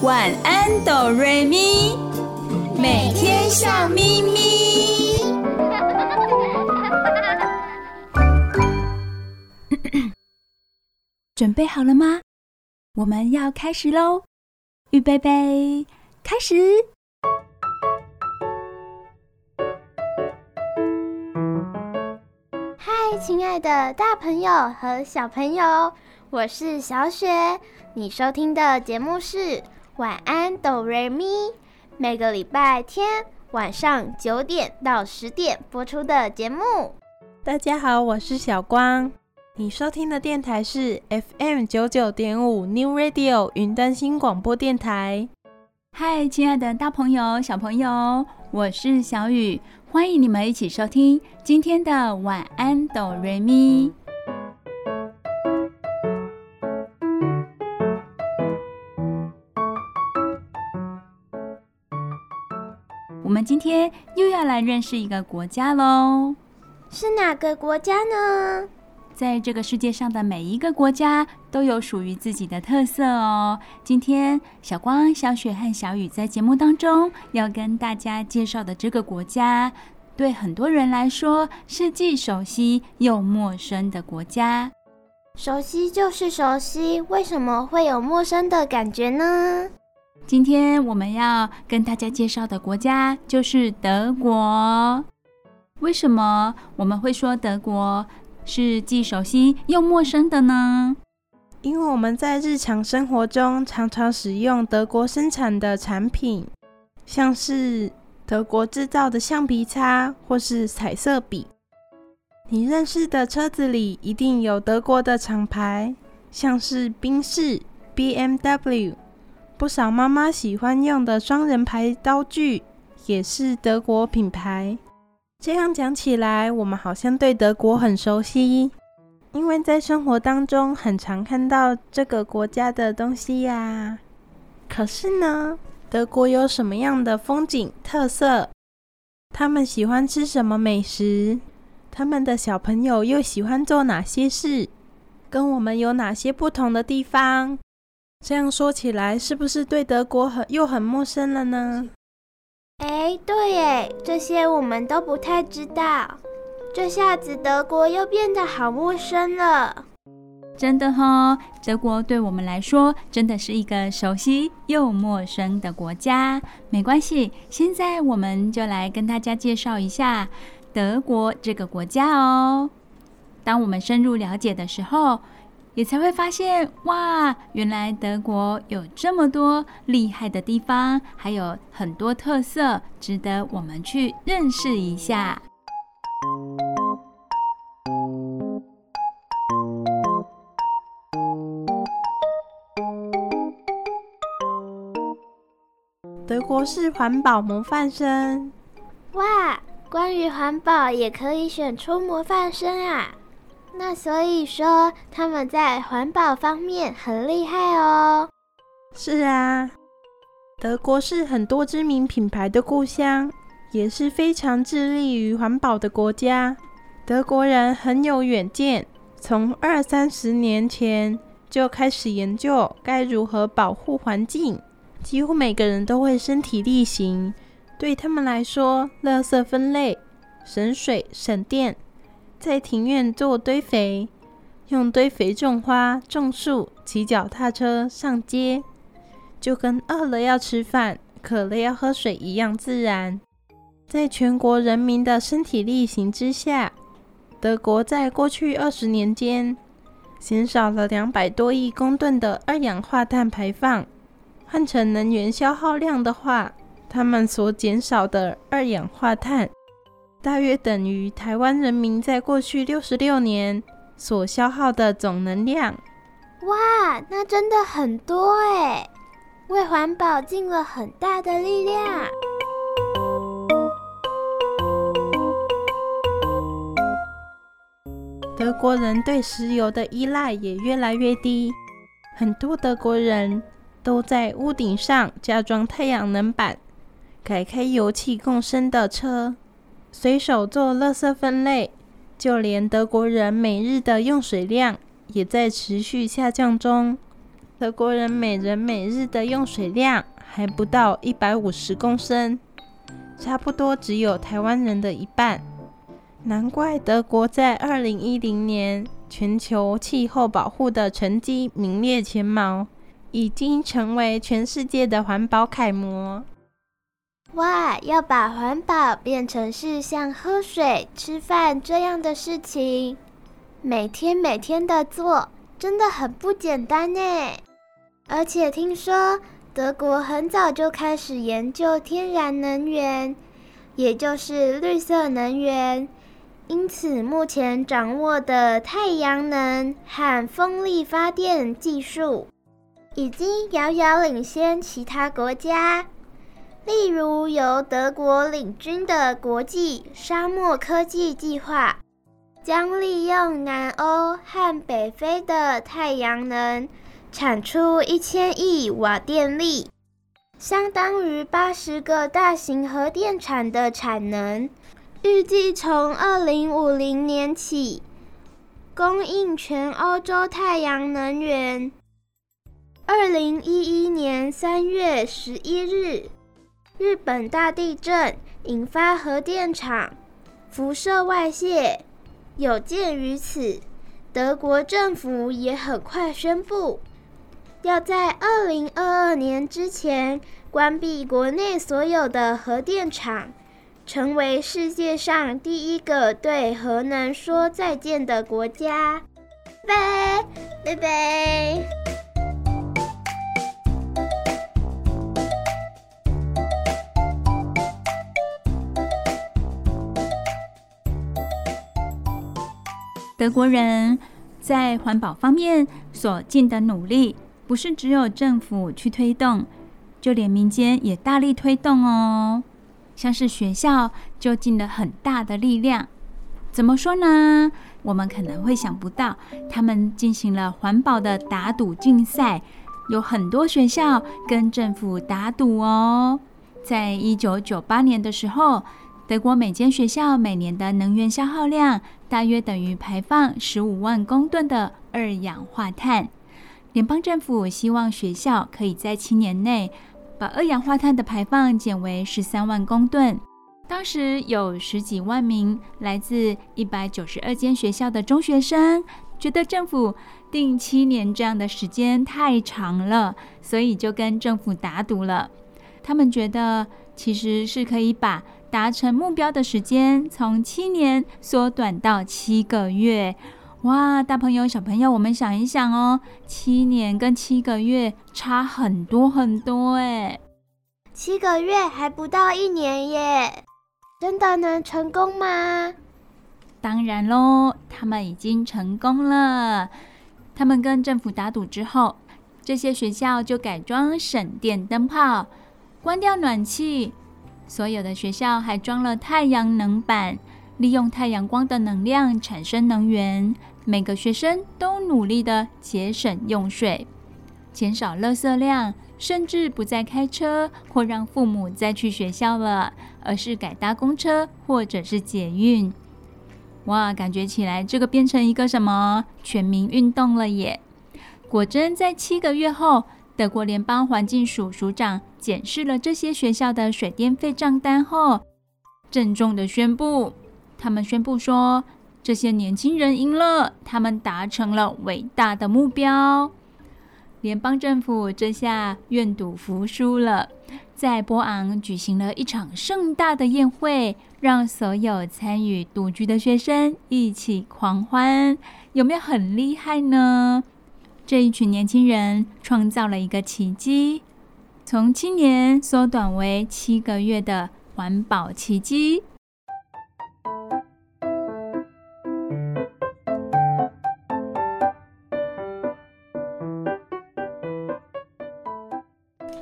晚安哆瑞咪，每天笑眯眯。准备好了吗？我们要开始喽！预备备，开始！嗨，亲爱的大朋友和小朋友，我是小雪。你收听的节目是《晚安哆瑞咪》，每个礼拜天晚上九点到十点播出的节目。大家好，我是小光。你收听的电台是 FM 九九点五 New Radio 云端新广播电台。嗨，亲爱的大朋友、小朋友，我是小雨，欢迎你们一起收听今天的晚安哆瑞咪。我们今天又要来认识一个国家喽，是哪个国家呢？在这个世界上的每一个国家都有属于自己的特色哦。今天小光、小雪和小雨在节目当中要跟大家介绍的这个国家，对很多人来说是既熟悉又陌生的国家。熟悉就是熟悉，为什么会有陌生的感觉呢？今天我们要跟大家介绍的国家就是德国。为什么我们会说德国是既熟悉又陌生的呢？因为我们在日常生活中常常使用德国生产的产品，像是德国制造的橡皮擦或是彩色笔。你认识的车子里一定有德国的厂牌，像是宾士、BMW。不少妈妈喜欢用的双人牌刀具也是德国品牌。这样讲起来，我们好像对德国很熟悉，因为在生活当中很常看到这个国家的东西呀。可是呢，德国有什么样的风景特色？他们喜欢吃什么美食？他们的小朋友又喜欢做哪些事？跟我们有哪些不同的地方？这样说起来，是不是对德国很又很陌生了呢？哎，对耶，这些我们都不太知道。这下子德国又变得好陌生了。真的哈、哦，德国对我们来说真的是一个熟悉又陌生的国家。没关系，现在我们就来跟大家介绍一下德国这个国家哦。当我们深入了解的时候，也才会发现，哇，原来德国有这么多厉害的地方，还有很多特色，值得我们去认识一下。德国是环保模范生。哇，关于环保也可以选出模范生啊！那所以说，他们在环保方面很厉害哦。是啊，德国是很多知名品牌的故乡，也是非常致力于环保的国家。德国人很有远见，从二三十年前就开始研究该如何保护环境，几乎每个人都会身体力行。对他们来说，垃圾分类、省水省电。在庭院做堆肥，用堆肥种花、种树、骑脚踏车上街，就跟饿了要吃饭、渴了要喝水一样自然。在全国人民的身体力行之下，德国在过去二十年间减少了两百多亿公吨的二氧化碳排放。换成能源消耗量的话，他们所减少的二氧化碳。大约等于台湾人民在过去六十六年所消耗的总能量。哇，那真的很多哎，为环保尽了很大的力量。德国人对石油的依赖也越来越低，很多德国人都在屋顶上加装太阳能板，改开油气共生的车。随手做垃圾分类，就连德国人每日的用水量也在持续下降中。德国人每人每日的用水量还不到一百五十公升，差不多只有台湾人的一半。难怪德国在二零一零年全球气候保护的成绩名列前茅，已经成为全世界的环保楷模。哇，要把环保变成是像喝水、吃饭这样的事情，每天每天的做，真的很不简单呢。而且听说德国很早就开始研究天然能源，也就是绿色能源。因此，目前掌握的太阳能和风力发电技术，已经遥遥领先其他国家。例如，由德国领军的国际沙漠科技计划，将利用南欧和北非的太阳能，产出一千亿瓦电力，相当于八十个大型核电厂的产能。预计从二零五零年起，供应全欧洲太阳能源。二零一一年三月十一日，日本大地震引发核电厂辐射外泄。有鉴于此，德国政府也很快宣布，要在二零二二年之前关闭国内所有的核电厂。成为世界上第一个对核能说再见的国家。拜拜拜拜。德国人在环保方面所尽的努力，不是只有政府去推动，就连民间也大力推动哦。像是学校就尽了很大的力量，怎么说呢？我们可能会想不到，他们进行了环保的打赌竞赛，有很多学校跟政府打赌哦。在一九九八年的时候，德国每间学校每年的能源消耗量大约等于排放十五万公吨的二氧化碳。联邦政府希望学校可以在七年内。把二氧化碳的排放减为十三万公吨。当时有十几万名来自一百九十二间学校的中学生，觉得政府定七年这样的时间太长了，所以就跟政府打赌了。他们觉得其实是可以把达成目标的时间从七年缩短到七个月。哇，大朋友、小朋友，我们想一想哦，七年跟七个月差很多很多哎。七个月还不到一年耶，真的能成功吗？当然喽，他们已经成功了。他们跟政府打赌之后，这些学校就改装省电灯泡，关掉暖气，所有的学校还装了太阳能板。利用太阳光的能量产生能源，每个学生都努力地节省用水，减少垃圾量，甚至不再开车或让父母再去学校了，而是改搭公车或者是捷运。哇，感觉起来这个变成一个什么全民运动了耶！果真，在七个月后，德国联邦环境署署长检视了这些学校的水电费账单后，郑重地宣布。他们宣布说，这些年轻人赢了，他们达成了伟大的目标。联邦政府这下愿赌服输了，在波昂举行了一场盛大的宴会，让所有参与赌局的学生一起狂欢。有没有很厉害呢？这一群年轻人创造了一个奇迹，从七年缩短为七个月的环保奇迹。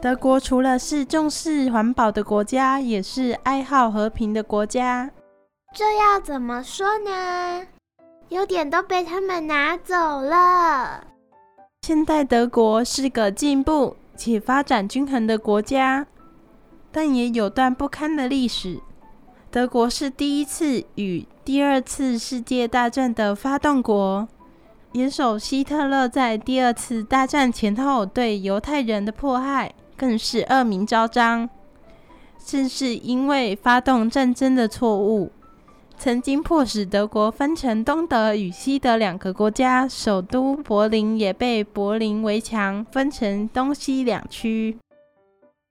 德国除了是重视环保的国家，也是爱好和平的国家。这要怎么说呢？优点都被他们拿走了。现代德国是个进步且发展均衡的国家，但也有段不堪的历史。德国是第一次与第二次世界大战的发动国。严守希特勒在第二次大战前后对犹太人的迫害更是恶名昭彰。正是因为发动战争的错误，曾经迫使德国分成东德与西德两个国家，首都柏林也被柏林围墙分成东西两区。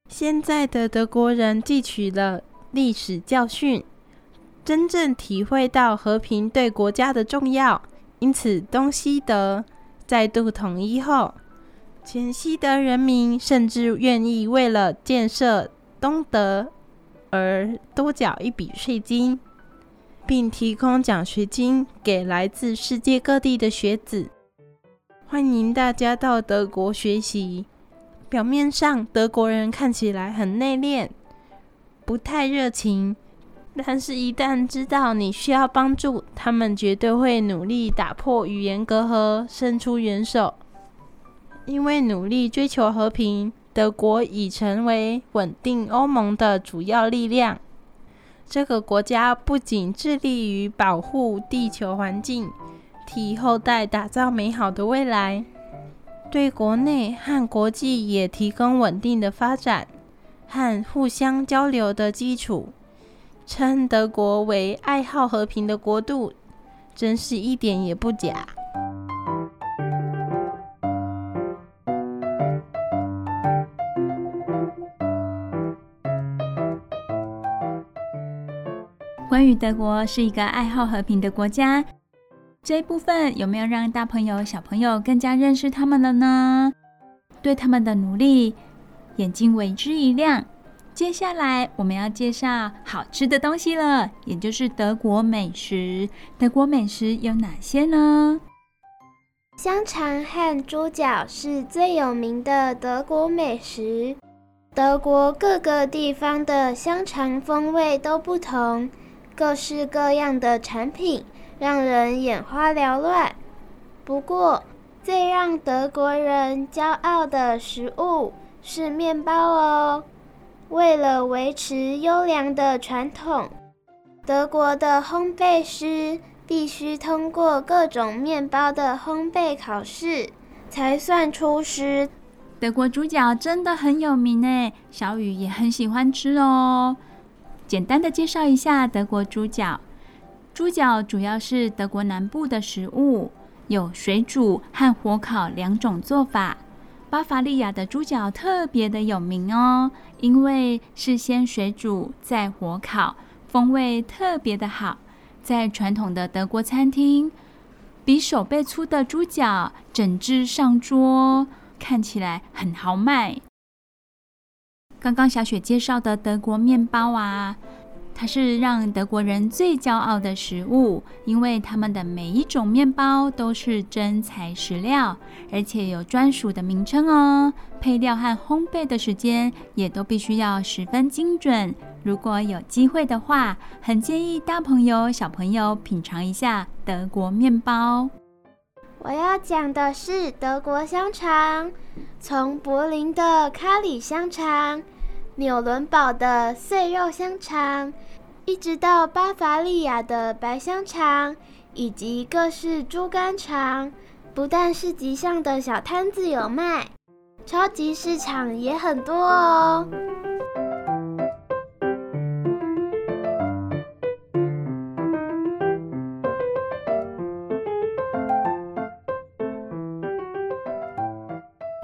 现在的德国人汲取了历史教训，真正体会到和平对国家的重要，因此东西德再度统一后，前西德人民甚至愿意为了建设。东德而多缴一笔税金，并提供奖学金给来自世界各地的学子，欢迎大家到德国学习。表面上德国人看起来很内敛，不太热情，但是，一旦知道你需要帮助，他们绝对会努力打破语言隔阂，伸出援手。因为努力追求和平。德国已成为稳定欧盟的主要力量。这个国家不仅致力于保护地球环境，替后代打造美好的未来，对国内和国际也提供稳定的发展和互相交流的基础。称德国为爱好和平的国度，真是一点也不假。关于德国是一个爱好和平的国家，这一部分有没有让大朋友、小朋友更加认识他们了呢？对他们的努力，眼睛为之一亮。接下来我们要介绍好吃的东西了，也就是德国美食。德国美食有哪些呢？香肠和猪脚是最有名的德国美食。德国各个地方的香肠风味都不同。各式各样的产品让人眼花缭乱。不过，最让德国人骄傲的食物是面包哦。为了维持优良的传统，德国的烘焙师必须通过各种面包的烘焙考试，才算出师。德国猪脚真的很有名诶，小雨也很喜欢吃哦。简单的介绍一下德国猪脚。猪脚主要是德国南部的食物，有水煮和火烤两种做法。巴伐利亚的猪脚特别的有名哦，因为是先水煮再火烤，风味特别的好。在传统的德国餐厅，比手背粗的猪脚整只上桌，看起来很豪迈。刚刚小雪介绍的德国面包啊，它是让德国人最骄傲的食物，因为他们的每一种面包都是真材实料，而且有专属的名称哦。配料和烘焙的时间也都必须要十分精准。如果有机会的话，很建议大朋友小朋友品尝一下德国面包。我要讲的是德国香肠，从柏林的咖喱香肠。纽伦堡的碎肉香肠，一直到巴伐利亚的白香肠，以及各式猪肝肠，不但市集上的小摊子有卖，超级市场也很多哦。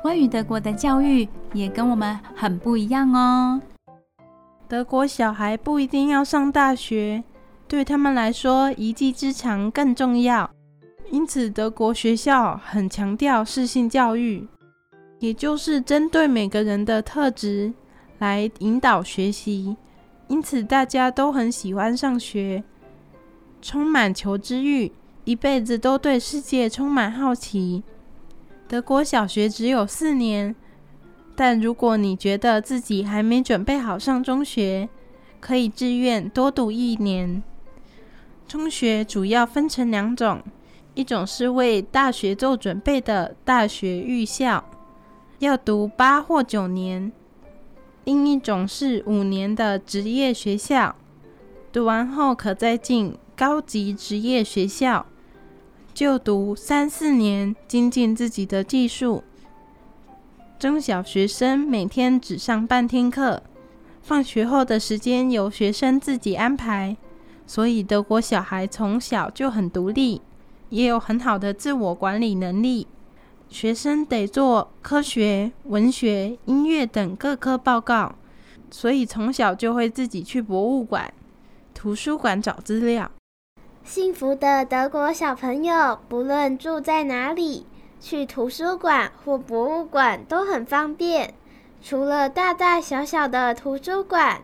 关于德国的教育也跟我们很不一样哦。德国小孩不一定要上大学，对他们来说一技之长更重要。因此，德国学校很强调适性教育，也就是针对每个人的特质来引导学习。因此，大家都很喜欢上学，充满求知欲，一辈子都对世界充满好奇。德国小学只有四年，但如果你觉得自己还没准备好上中学，可以自愿多读一年。中学主要分成两种，一种是为大学做准备的大学预校，要读八或九年；另一种是五年的职业学校，读完后可再进高级职业学校。就读三四年，精进自己的技术。中小学生每天只上半天课，放学后的时间由学生自己安排，所以德国小孩从小就很独立，也有很好的自我管理能力。学生得做科学、文学、音乐等各科报告，所以从小就会自己去博物馆、图书馆找资料。幸福的德国小朋友，不论住在哪里，去图书馆或博物馆都很方便。除了大大小小的图书馆，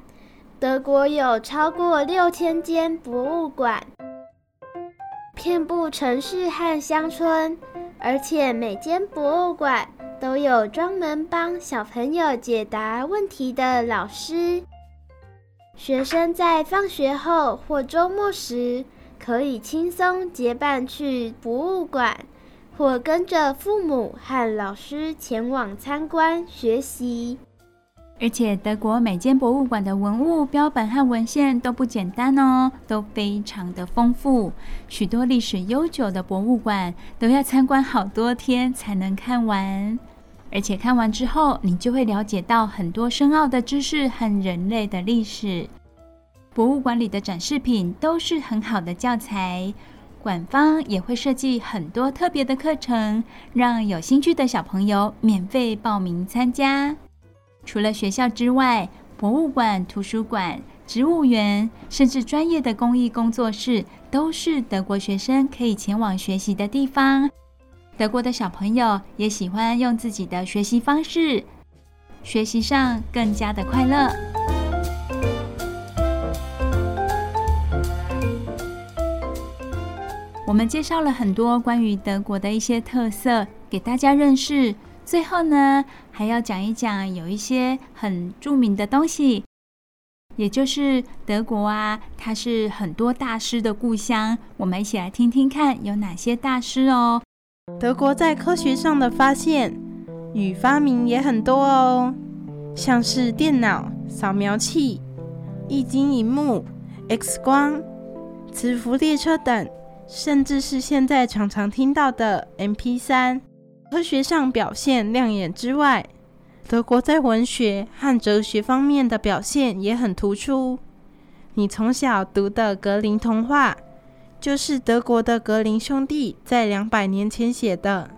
德国有超过六千间博物馆，遍布城市和乡村。而且每间博物馆都有专门帮小朋友解答问题的老师。学生在放学后或周末时，可以轻松结伴去博物馆，或跟着父母和老师前往参观学习。而且德国每间博物馆的文物标本和文献都不简单哦，都非常的丰富。许多历史悠久的博物馆都要参观好多天才能看完，而且看完之后，你就会了解到很多深奥的知识和人类的历史。博物馆里的展示品都是很好的教材，馆方也会设计很多特别的课程，让有兴趣的小朋友免费报名参加。除了学校之外，博物馆、图书馆、植物园，甚至专业的公益工作室，都是德国学生可以前往学习的地方。德国的小朋友也喜欢用自己的学习方式，学习上更加的快乐。我们介绍了很多关于德国的一些特色，给大家认识。最后呢，还要讲一讲有一些很著名的东西，也就是德国啊，它是很多大师的故乡。我们一起来听听看有哪些大师哦。德国在科学上的发现与发明也很多哦，像是电脑、扫描器、液晶萤幕、X 光、磁浮列车等，甚至是现在常常听到的 MP3。科学上表现亮眼之外，德国在文学和哲学方面的表现也很突出。你从小读的格林童话，就是德国的格林兄弟在两百年前写的。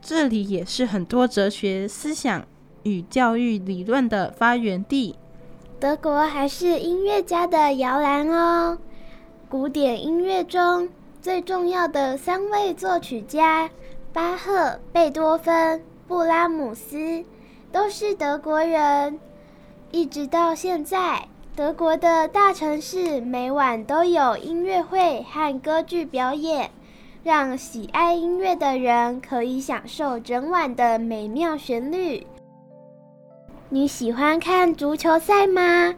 这里也是很多哲学思想与教育理论的发源地。德国还是音乐家的摇篮哦。古典音乐中最重要的三位作曲家。巴赫、贝多芬、布拉姆斯都是德国人。一直到现在，德国的大城市每晚都有音乐会和歌剧表演，让喜爱音乐的人可以享受整晚的美妙旋律。你喜欢看足球赛吗？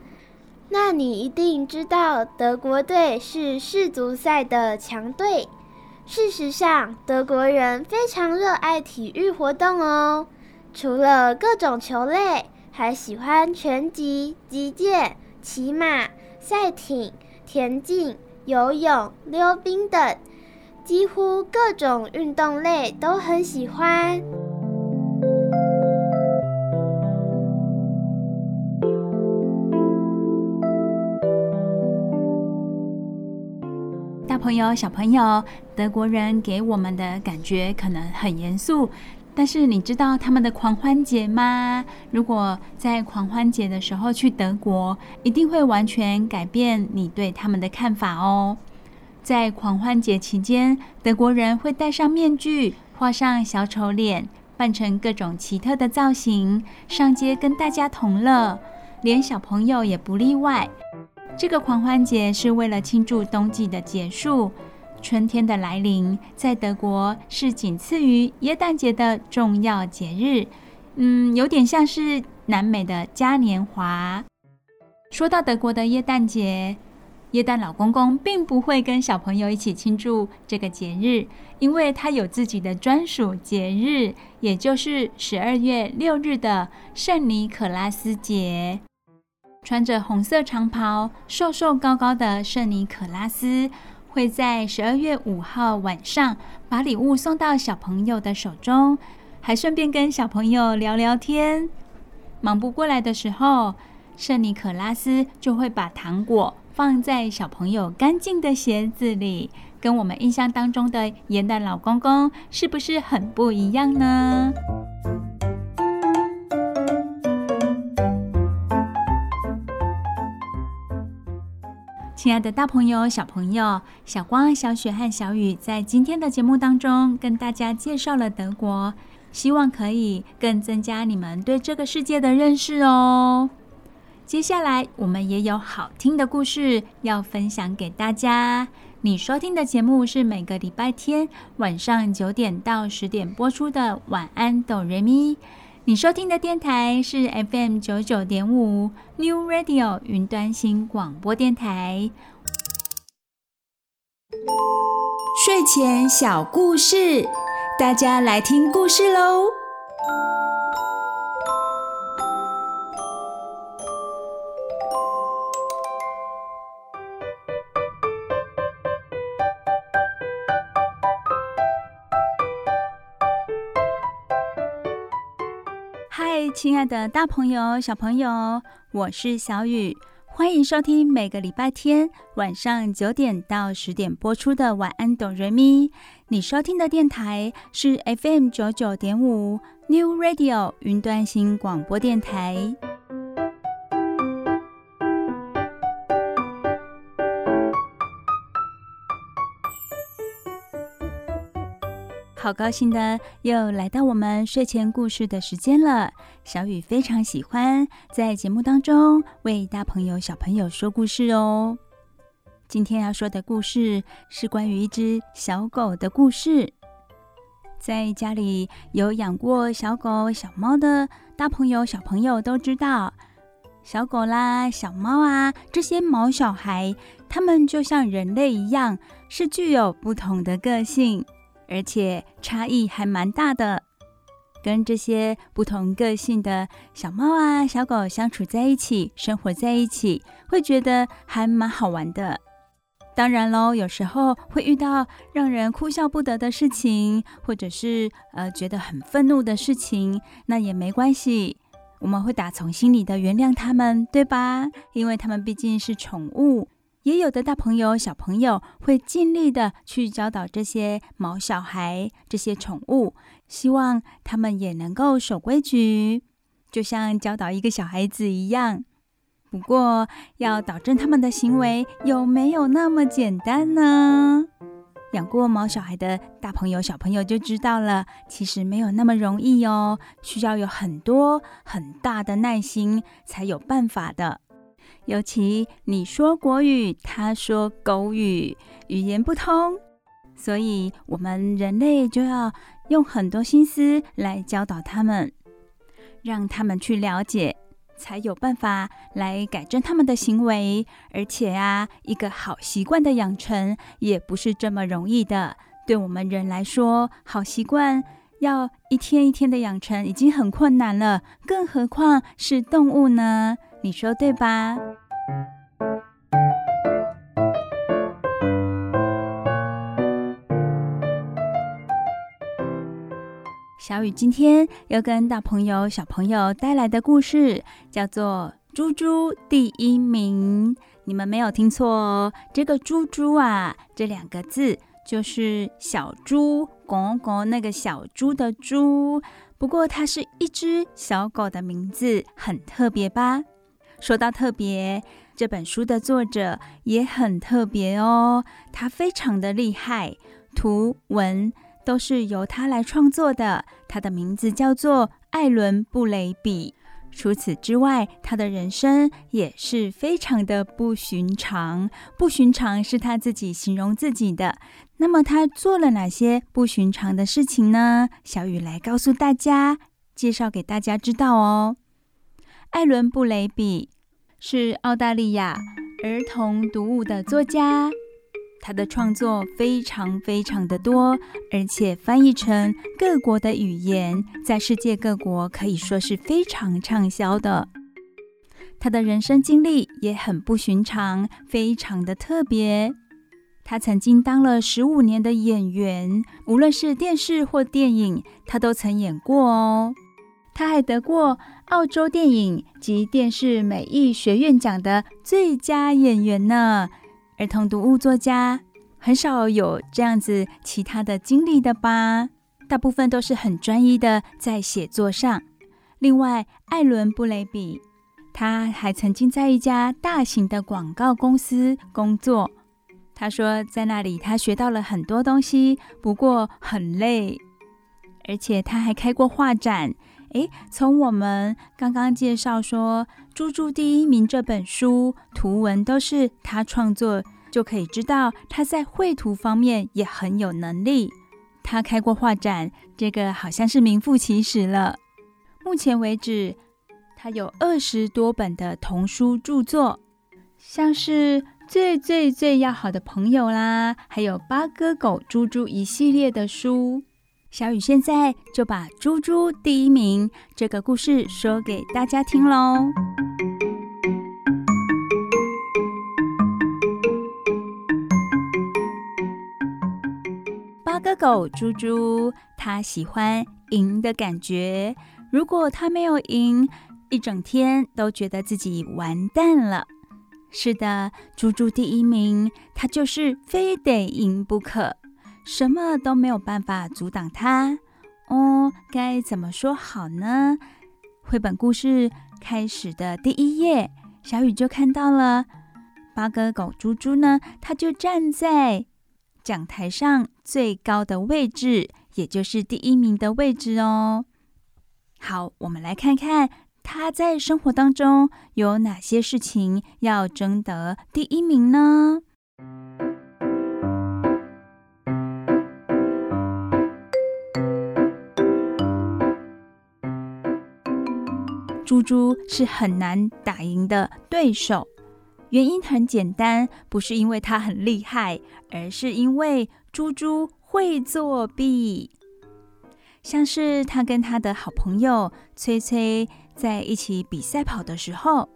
那你一定知道，德国队是世足赛的强队。事实上，德国人非常热爱体育活动哦。除了各种球类，还喜欢拳击、击剑、骑马、赛艇、田径、游泳、溜冰等，几乎各种运动类都很喜欢。朋友，小朋友，德国人给我们的感觉可能很严肃，但是你知道他们的狂欢节吗？如果在狂欢节的时候去德国，一定会完全改变你对他们的看法哦。在狂欢节期间，德国人会戴上面具，画上小丑脸，扮成各种奇特的造型，上街跟大家同乐，连小朋友也不例外。这个狂欢节是为了庆祝冬季的结束，春天的来临。在德国是仅次于耶诞节的重要节日，嗯，有点像是南美的嘉年华。说到德国的耶诞节，耶诞老公公并不会跟小朋友一起庆祝这个节日，因为他有自己的专属节日，也就是十二月六日的圣尼可拉斯节。穿着红色长袍、瘦瘦高高的圣尼可拉斯，会在十二月五号晚上把礼物送到小朋友的手中，还顺便跟小朋友聊聊天。忙不过来的时候，圣尼可拉斯就会把糖果放在小朋友干净的鞋子里，跟我们印象当中的圣诞老公公是不是很不一样呢？亲爱的大朋友、小朋友，小光、小雪和小雨在今天的节目当中跟大家介绍了德国，希望可以更增加你们对这个世界的认识哦。接下来我们也有好听的故事要分享给大家。你收听的节目是每个礼拜天晚上九点到十点播出的《晚安，哆瑞咪》。你收听的电台是 FM 九九点五 New Radio 云端新广播电台。睡前小故事，大家来听故事喽。嗨亲爱的大朋友、小朋友，我是小雨，欢迎收听每个礼拜天晚上九点到十点播出的《晚安，哆瑞咪》。你收听的电台是 FM 九九点五 New Radio 云端新广播电台。好高兴的，又来到我们睡前故事的时间了。小雨非常喜欢在节目当中为大朋友、小朋友说故事哦。今天要说的故事是关于一只小狗的故事。在家里有养过小狗、小猫的大朋友、小朋友都知道，小狗啦、小猫啊，这些毛小孩，它们就像人类一样，是具有不同的个性。而且差异还蛮大的，跟这些不同个性的小猫啊、小狗相处在一起，生活在一起，会觉得还蛮好玩的。当然喽，有时候会遇到让人哭笑不得的事情，或者是呃觉得很愤怒的事情，那也没关系，我们会打从心里的原谅他们，对吧？因为他们毕竟是宠物。也有的大朋友、小朋友会尽力的去教导这些毛小孩、这些宠物，希望他们也能够守规矩，就像教导一个小孩子一样。不过，要导正他们的行为，有没有那么简单呢？养过毛小孩的大朋友、小朋友就知道了，其实没有那么容易哦，需要有很多很大的耐心才有办法的。尤其你说国语，他说狗语，语言不通，所以我们人类就要用很多心思来教导他们，让他们去了解，才有办法来改正他们的行为。而且啊，一个好习惯的养成也不是这么容易的。对我们人来说，好习惯要一天一天的养成已经很困难了，更何况是动物呢？你说对吧？小雨今天要跟大朋友、小朋友带来的故事叫做《猪猪第一名》。你们没有听错哦，这个“猪猪”啊，这两个字就是小猪“公公”那个小猪的“猪”。不过，它是一只小狗的名字，很特别吧？说到特别，这本书的作者也很特别哦，他非常的厉害，图文都是由他来创作的。他的名字叫做艾伦布雷比。除此之外，他的人生也是非常的不寻常。不寻常是他自己形容自己的。那么他做了哪些不寻常的事情呢？小雨来告诉大家，介绍给大家知道哦。艾伦布雷比。是澳大利亚儿童读物的作家，他的创作非常非常的多，而且翻译成各国的语言，在世界各国可以说是非常畅销的。他的人生经历也很不寻常，非常的特别。他曾经当了十五年的演员，无论是电视或电影，他都曾演过哦。他还得过澳洲电影及电视美艺学院奖的最佳演员呢。儿童读物作家很少有这样子其他的经历的吧？大部分都是很专一的在写作上。另外，艾伦·布雷比，他还曾经在一家大型的广告公司工作。他说，在那里他学到了很多东西，不过很累。而且他还开过画展。诶，从我们刚刚介绍说《猪猪第一名》这本书图文都是他创作，就可以知道他在绘图方面也很有能力。他开过画展，这个好像是名副其实了。目前为止，他有二十多本的童书著作，像是。最最最要好的朋友啦，还有八哥狗猪猪一系列的书。小雨现在就把《猪猪第一名》这个故事说给大家听喽。八哥狗猪猪，它喜欢赢的感觉。如果它没有赢，一整天都觉得自己完蛋了。是的，猪猪第一名，它就是非得赢不可，什么都没有办法阻挡他。哦，该怎么说好呢？绘本故事开始的第一页，小雨就看到了八哥狗猪猪呢，他就站在讲台上最高的位置，也就是第一名的位置哦。好，我们来看看。他在生活当中有哪些事情要争得第一名呢？猪猪是很难打赢的对手，原因很简单，不是因为他很厉害，而是因为猪猪会作弊。像是他跟他的好朋友崔崔。在一起比赛跑的时候，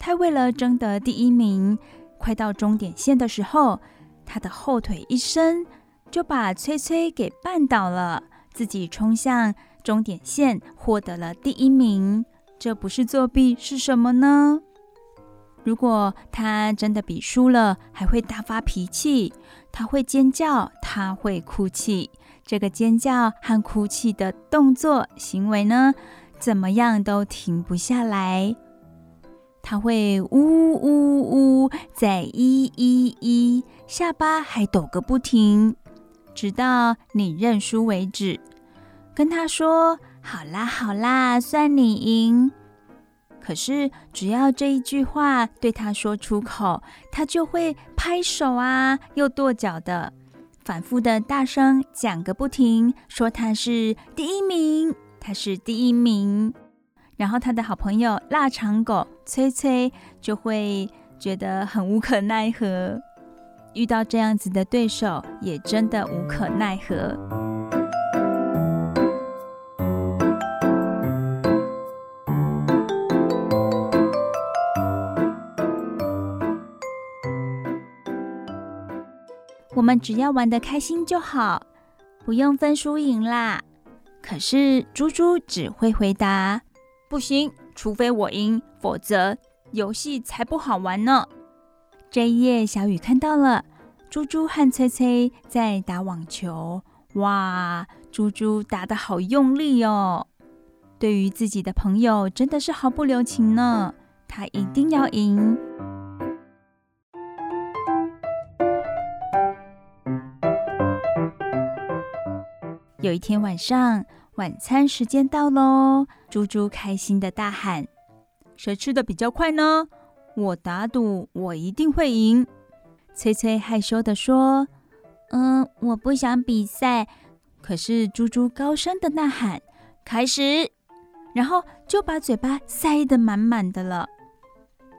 他为了争得第一名，快到终点线的时候，他的后腿一伸，就把崔崔给绊倒了，自己冲向终点线，获得了第一名。这不是作弊是什么呢？如果他真的比输了，还会大发脾气，他会尖叫，他会哭泣。这个尖叫和哭泣的动作行为呢，怎么样都停不下来，他会呜呜呜，在咦咦咦，下巴还抖个不停，直到你认输为止。跟他说：“好啦好啦，算你赢。”可是只要这一句话对他说出口，他就会拍手啊，又跺脚的，反复的大声讲个不停，说他是第一名。他是第一名，然后他的好朋友腊肠狗崔崔就会觉得很无可奈何。遇到这样子的对手，也真的无可奈何。我们只要玩得开心就好，不用分输赢啦。可是猪猪只会回答：“不行，除非我赢，否则游戏才不好玩呢。”这一页，小雨看到了猪猪和崔崔在打网球。哇，猪猪打得好用力哦！对于自己的朋友，真的是毫不留情呢。他一定要赢。有一天晚上，晚餐时间到喽！猪猪开心的大喊：“谁吃的比较快呢？我打赌，我一定会赢。”崔崔害羞地说：“嗯，我不想比赛。”可是猪猪高声的呐喊：“开始！”然后就把嘴巴塞得满满的了。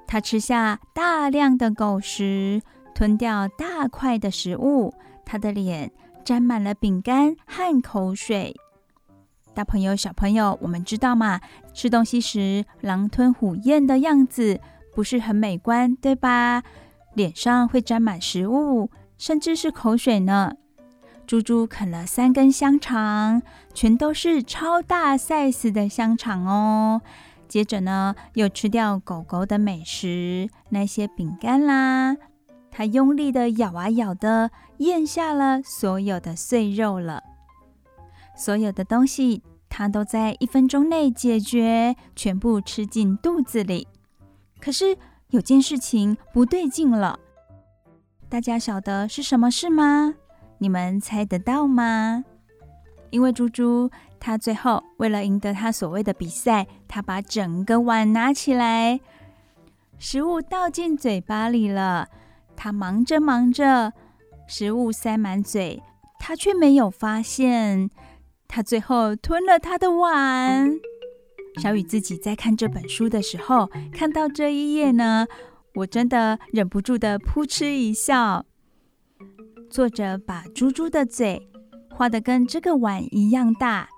他吃下大量的狗食，吞掉大块的食物，他的脸。沾满了饼干和口水，大朋友、小朋友，我们知道吗？吃东西时狼吞虎咽的样子不是很美观，对吧？脸上会沾满食物，甚至是口水呢。猪猪啃了三根香肠，全都是超大 size 的香肠哦。接着呢，又吃掉狗狗的美食，那些饼干啦。它用力的咬啊咬的，咽下了所有的碎肉了。所有的东西，它都在一分钟内解决，全部吃进肚子里。可是有件事情不对劲了，大家晓得是什么事吗？你们猜得到吗？因为猪猪，他最后为了赢得他所谓的比赛，他把整个碗拿起来，食物倒进嘴巴里了。他忙着忙着，食物塞满嘴，他却没有发现。他最后吞了他的碗。小雨自己在看这本书的时候，看到这一页呢，我真的忍不住的扑哧一笑。作者把猪猪的嘴画的跟这个碗一样大，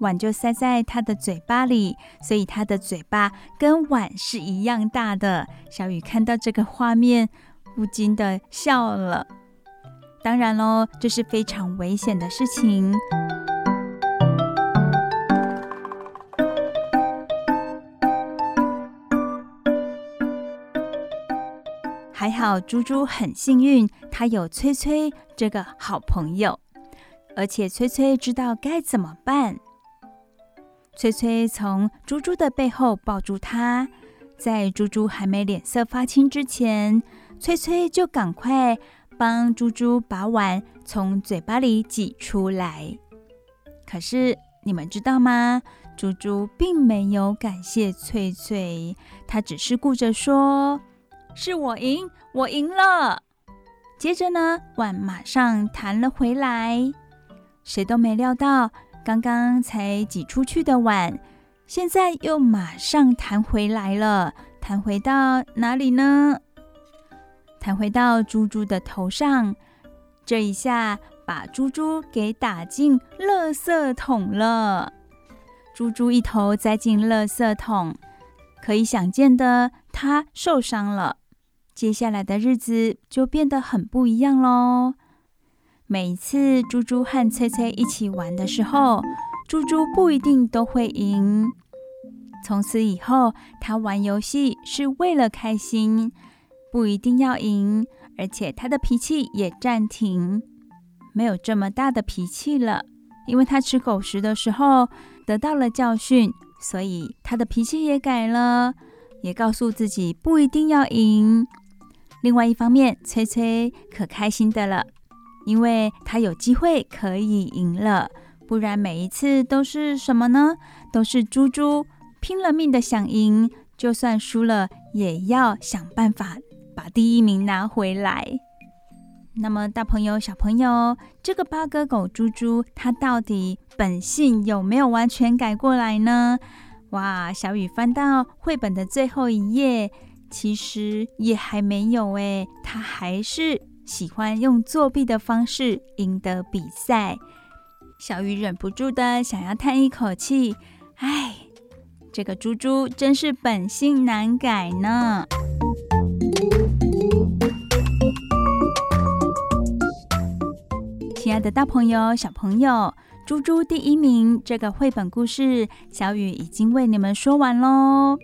碗就塞在他的嘴巴里，所以他的嘴巴跟碗是一样大的。小雨看到这个画面，不禁的笑了。当然喽，这是非常危险的事情。还好，猪猪很幸运，它有崔崔这个好朋友，而且崔崔知道该怎么办。崔崔从猪猪的背后抱住它，在猪猪还没脸色发青之前，崔崔就赶快帮猪猪把碗从嘴巴里挤出来。可是你们知道吗？猪猪并没有感谢翠翠，它只是顾着说。是我赢，我赢了。接着呢，碗马上弹了回来。谁都没料到，刚刚才挤出去的碗，现在又马上弹回来了。弹回到哪里呢？弹回到猪猪的头上。这一下，把猪猪给打进垃圾桶了。猪猪一头栽进垃圾桶，可以想见的，它受伤了。接下来的日子就变得很不一样喽。每一次猪猪和崔崔一起玩的时候，猪猪不一定都会赢。从此以后，他玩游戏是为了开心，不一定要赢，而且他的脾气也暂停，没有这么大的脾气了。因为他吃狗食的时候得到了教训，所以他的脾气也改了，也告诉自己不一定要赢。另外一方面，崔崔可开心的了，因为他有机会可以赢了。不然每一次都是什么呢？都是猪猪拼了命的想赢，就算输了也要想办法把第一名拿回来。那么，大朋友、小朋友，这个八哥狗猪猪，它到底本性有没有完全改过来呢？哇，小雨翻到绘本的最后一页。其实也还没有诶，他还是喜欢用作弊的方式赢得比赛。小雨忍不住的想要叹一口气，唉，这个猪猪真是本性难改呢。爱的大朋友、小朋友，猪猪第一名这个绘本故事，小雨已经为你们说完喽。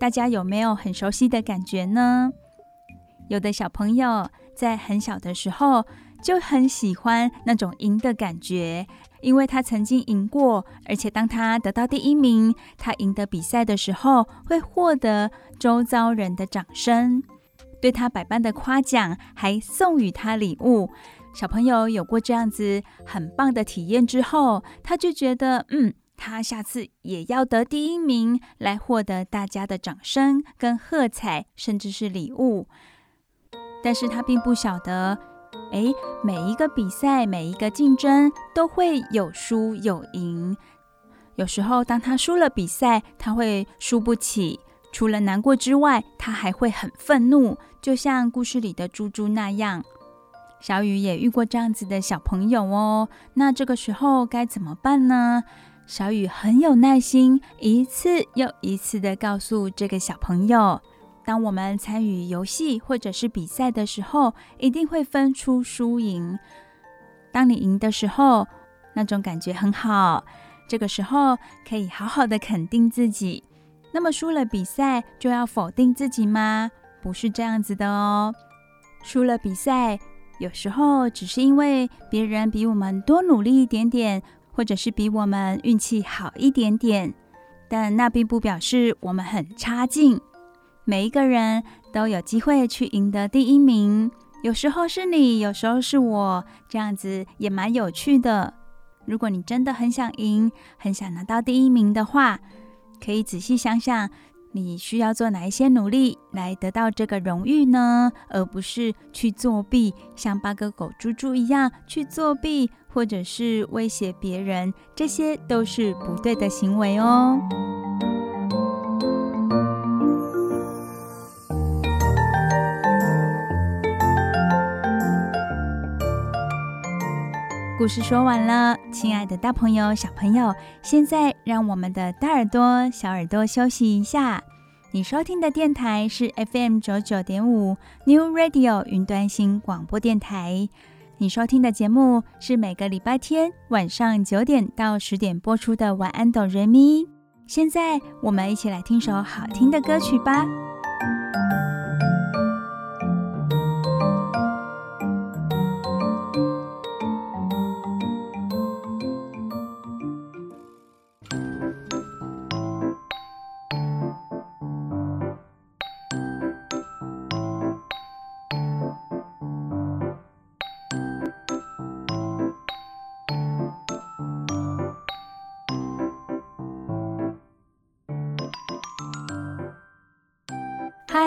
大家有没有很熟悉的感觉呢？有的小朋友在很小的时候就很喜欢那种赢的感觉，因为他曾经赢过，而且当他得到第一名，他赢得比赛的时候会获得周遭人的掌声，对他百般的夸奖，还送予他礼物。小朋友有过这样子很棒的体验之后，他就觉得嗯。他下次也要得第一名，来获得大家的掌声跟喝彩，甚至是礼物。但是他并不晓得，诶，每一个比赛，每一个竞争都会有输有赢。有时候，当他输了比赛，他会输不起，除了难过之外，他还会很愤怒，就像故事里的猪猪那样。小雨也遇过这样子的小朋友哦。那这个时候该怎么办呢？小雨很有耐心，一次又一次地告诉这个小朋友：“当我们参与游戏或者是比赛的时候，一定会分出输赢。当你赢的时候，那种感觉很好，这个时候可以好好的肯定自己。那么输了比赛就要否定自己吗？不是这样子的哦。输了比赛，有时候只是因为别人比我们多努力一点点，或者是比我们运气好一点点，但那并不表示我们很差劲。每一个人都有机会去赢得第一名，有时候是你，有时候是我，这样子也蛮有趣的。如果你真的很想赢，很想拿到第一名的话，可以仔细想想，你需要做哪一些努力来得到这个荣誉呢？而不是去作弊，像八哥狗猪猪一样去作弊，或者是威胁别人，这些都是不对的行为哦。故事说完了，亲爱的大朋友、小朋友，现在让我们的大耳朵、小耳朵休息一下。你收听的电台是 FM 九九点五 New Radio 云端新广播电台。你收听的节目是每个礼拜天晚上九点到十点播出的《晚安，哆瑞咪》。现在我们一起来听首好听的歌曲吧。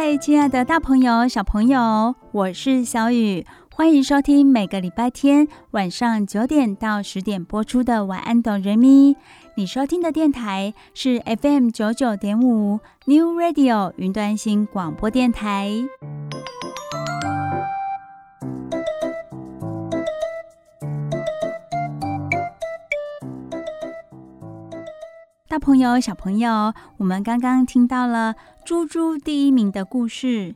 嗨，亲爱的大朋友、小朋友，我是小雨，欢迎收听每个礼拜天晚上九点到十点播出的《晚安，懂人咪》。你收听的电台是 FM 九九点五 New Radio 云端新广播电台。大朋友、小朋友，我们刚刚听到了猪猪第一名的故事。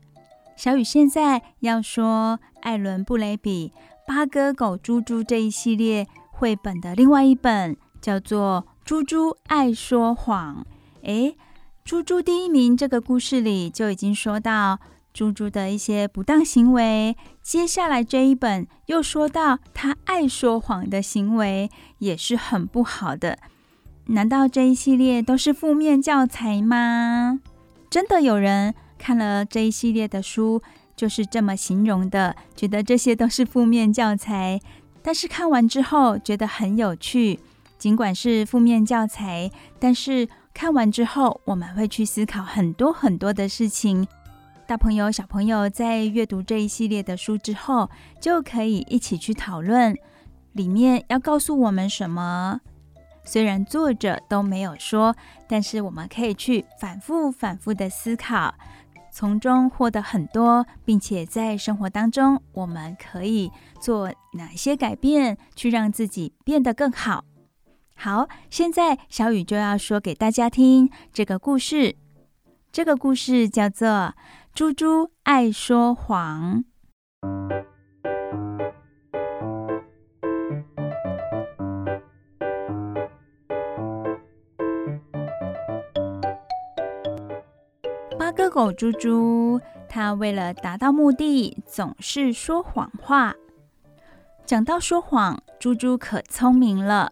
小雨现在要说艾伦·布雷比《八哥狗猪猪》这一系列绘本的另外一本，叫做《猪猪爱说谎》。诶，猪猪第一名这个故事里就已经说到猪猪的一些不当行为，接下来这一本又说到他爱说谎的行为也是很不好的。难道这一系列都是负面教材吗？真的有人看了这一系列的书，就是这么形容的，觉得这些都是负面教材。但是看完之后觉得很有趣，尽管是负面教材，但是看完之后我们会去思考很多很多的事情。大朋友、小朋友在阅读这一系列的书之后，就可以一起去讨论里面要告诉我们什么。虽然作者都没有说，但是我们可以去反复、反复的思考，从中获得很多，并且在生活当中，我们可以做哪些改变，去让自己变得更好。好，现在小雨就要说给大家听这个故事。这个故事叫做《猪猪爱说谎》。八哥狗猪猪，它为了达到目的，总是说谎话。讲到说谎，猪猪可聪明了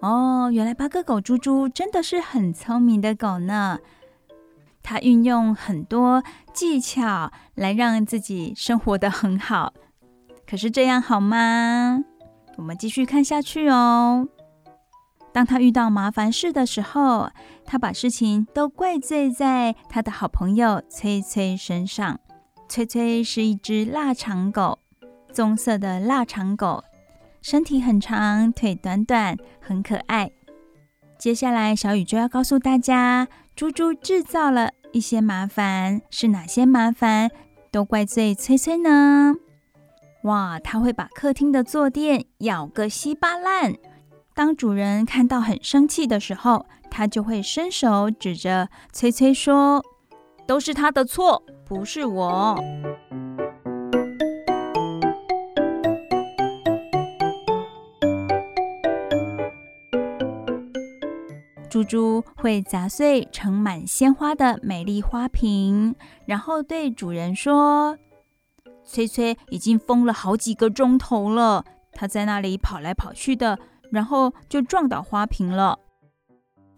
哦！原来八哥狗猪猪真的是很聪明的狗呢。它运用很多技巧来让自己生活得很好。可是这样好吗？我们继续看下去哦。当他遇到麻烦事的时候，他把事情都怪罪在他的好朋友崔崔身上。崔崔是一只腊肠狗，棕色的腊肠狗，身体很长，腿短短，很可爱。接下来，小雨就要告诉大家，猪猪制造了一些麻烦，是哪些麻烦都怪罪崔崔呢？哇，他会把客厅的坐垫咬个稀巴烂。当主人看到很生气的时候，他就会伸手指着崔崔说：“都是他的错，不是我。猪猪会砸碎盛满鲜花的美丽花瓶，然后对主人说：“崔崔已经疯了好几个钟头了，他在那里跑来跑去的，然后就撞倒花瓶了。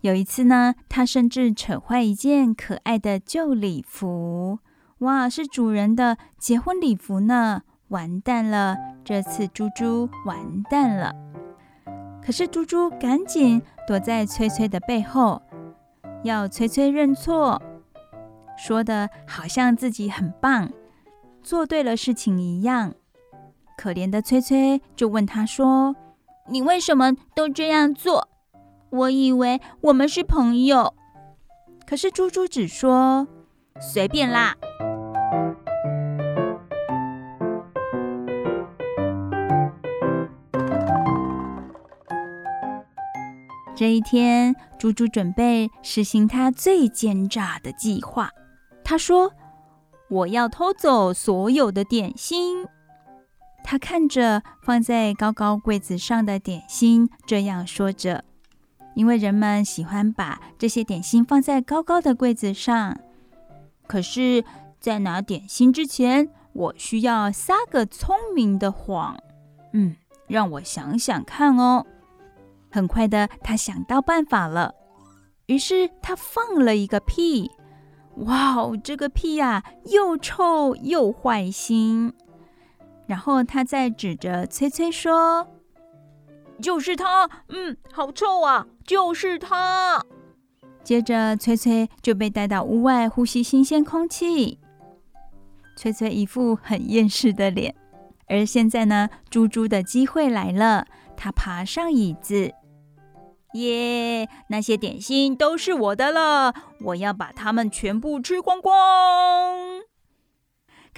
有一次呢，他甚至扯坏一件可爱的旧礼服，哇，是主人的结婚礼服呢！完蛋了，这次猪猪完蛋了。可是猪猪赶紧。”躲在崔崔的背后，要崔崔认错，说的好像自己很棒，做对了事情一样。可怜的崔崔就问他说：“你为什么都这样做？我以为我们是朋友。”可是猪猪只说：“随便啦。”这一天，猪猪准备实行他最奸诈的计划。他说：“我要偷走所有的点心。”他看着放在高高柜子上的点心，这样说着：“因为人们喜欢把这些点心放在高高的柜子上。可是，在拿点心之前，我需要撒个聪明的谎。嗯，让我想想看哦。”很快的，他想到办法了。于是他放了一个屁，哇哦，这个屁呀，又臭又坏心。然后他再指着崔崔说：“就是他，嗯，好臭啊，就是他。”接着，崔崔就被带到屋外呼吸新鲜空气。崔崔一副很厌世的脸。而现在呢，猪猪的机会来了，他爬上椅子。耶！Yeah, 那些点心都是我的了，我要把它们全部吃光光。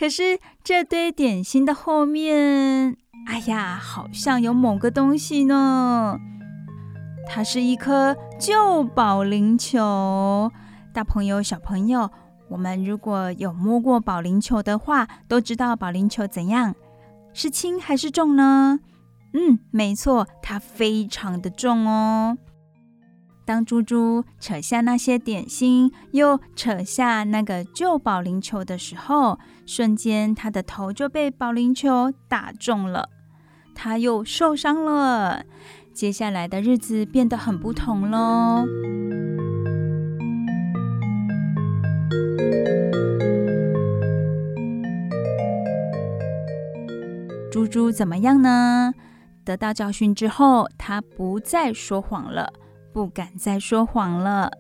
可是这堆点心的后面，哎呀，好像有某个东西呢。它是一颗旧保龄球。大朋友、小朋友，我们如果有摸过保龄球的话，都知道保龄球怎样，是轻还是重呢？嗯，没错，它非常的重哦。当猪猪扯下那些点心，又扯下那个旧保龄球的时候，瞬间他的头就被保龄球打中了，他又受伤了。接下来的日子变得很不同喽。猪猪怎么样呢？得到教训之后，他不再说谎了，不敢再说谎了。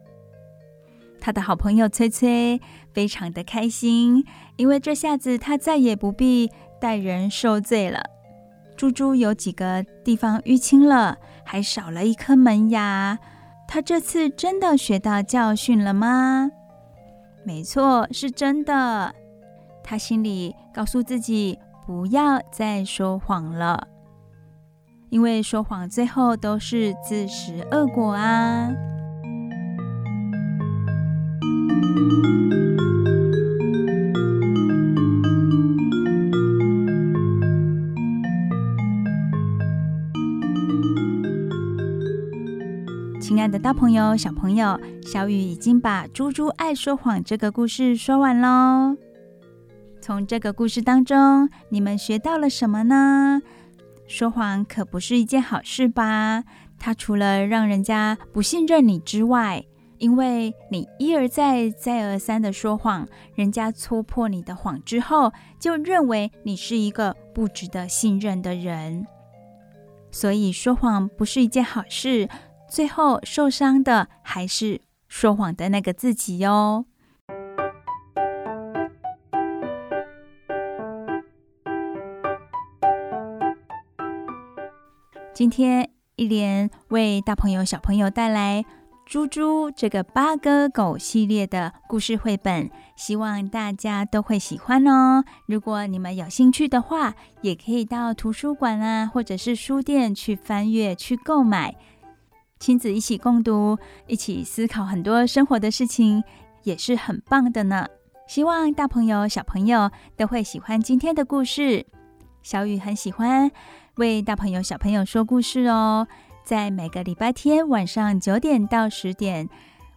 他的好朋友崔崔非常的开心，因为这下子他再也不必带人受罪了。猪猪有几个地方淤青了，还少了一颗门牙。他这次真的学到教训了吗？没错，是真的。他心里告诉自己，不要再说谎了。因为说谎最后都是自食恶果啊！亲爱的大朋友、小朋友，小雨已经把《猪猪爱说谎》这个故事说完喽。从这个故事当中，你们学到了什么呢？说谎可不是一件好事吧？它除了让人家不信任你之外，因为你一而再、再而三的说谎，人家戳破你的谎之后，就认为你是一个不值得信任的人。所以说谎不是一件好事，最后受伤的还是说谎的那个自己哟。今天一连为大朋友、小朋友带来《猪猪》这个八哥狗系列的故事绘本，希望大家都会喜欢哦。如果你们有兴趣的话，也可以到图书馆啊，或者是书店去翻阅、去购买，亲子一起共读，一起思考很多生活的事情，也是很棒的呢。希望大朋友、小朋友都会喜欢今天的故事。小雨很喜欢为大朋友、小朋友说故事哦，在每个礼拜天晚上九点到十点，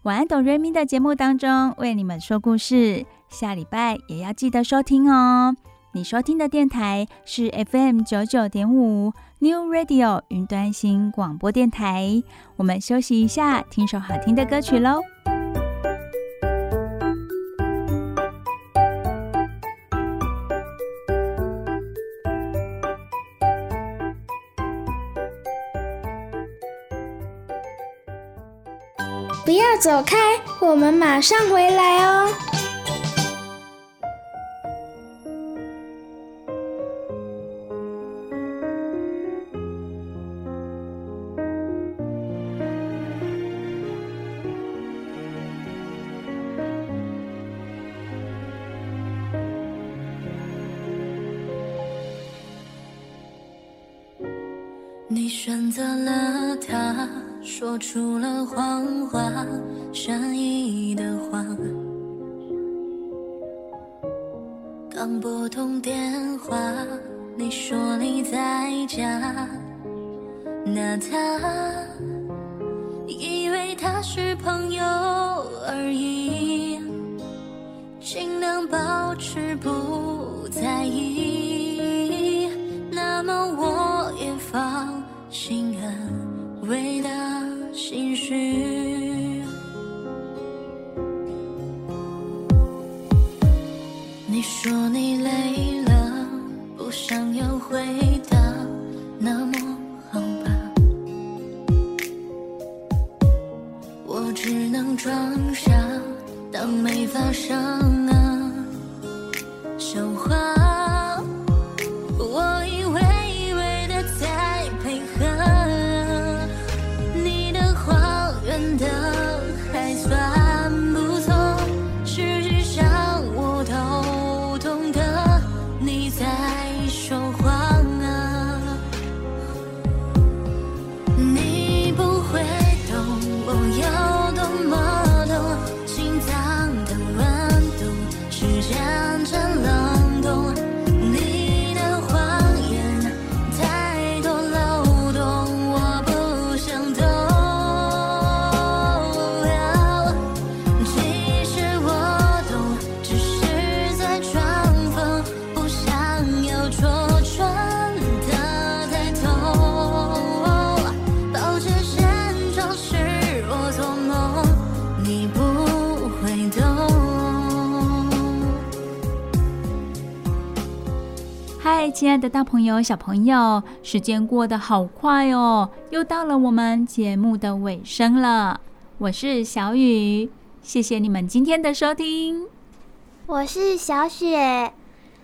晚安，哆瑞咪的节目当中为你们说故事。下礼拜也要记得收听哦。你收听的电台是 FM 九九点五 New Radio 云端新广播电台。我们休息一下，听首好听的歌曲喽。走开，我们马上回来哦。善意的谎。刚拨通电话，你说你在家，那他以为他是朋友而已，尽量保持不在意，那么我也放心安慰的。心绪，你说你累了，不想要回答，那么好吧，我只能装傻，当没发生。的大朋友、小朋友，时间过得好快哦，又到了我们节目的尾声了。我是小雨，谢谢你们今天的收听。我是小雪，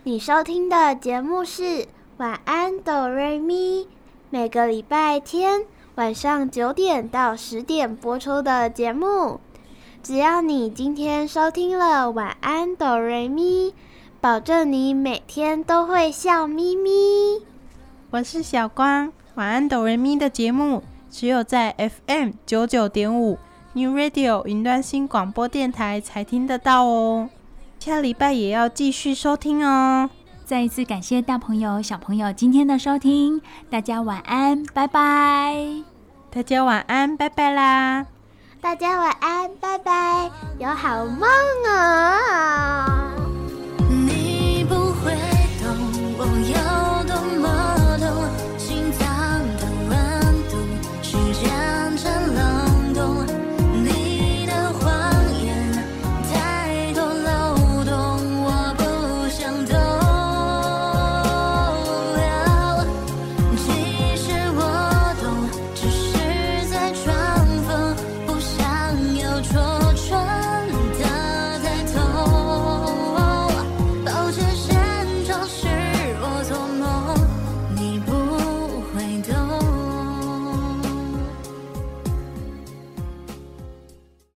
你收听的节目是晚安哆瑞咪，每个礼拜天晚上九点到十点播出的节目。只要你今天收听了晚安哆瑞咪。保证你每天都会笑眯眯。我是小光，晚安哆瑞咪的节目只有在 FM 九九点五 New Radio 云端新广播电台才听得到哦。下礼拜也要继续收听哦。再一次感谢大朋友、小朋友今天的收听，大家晚安，拜拜。大家晚安，拜拜啦。大家晚安，拜拜，有好梦哦。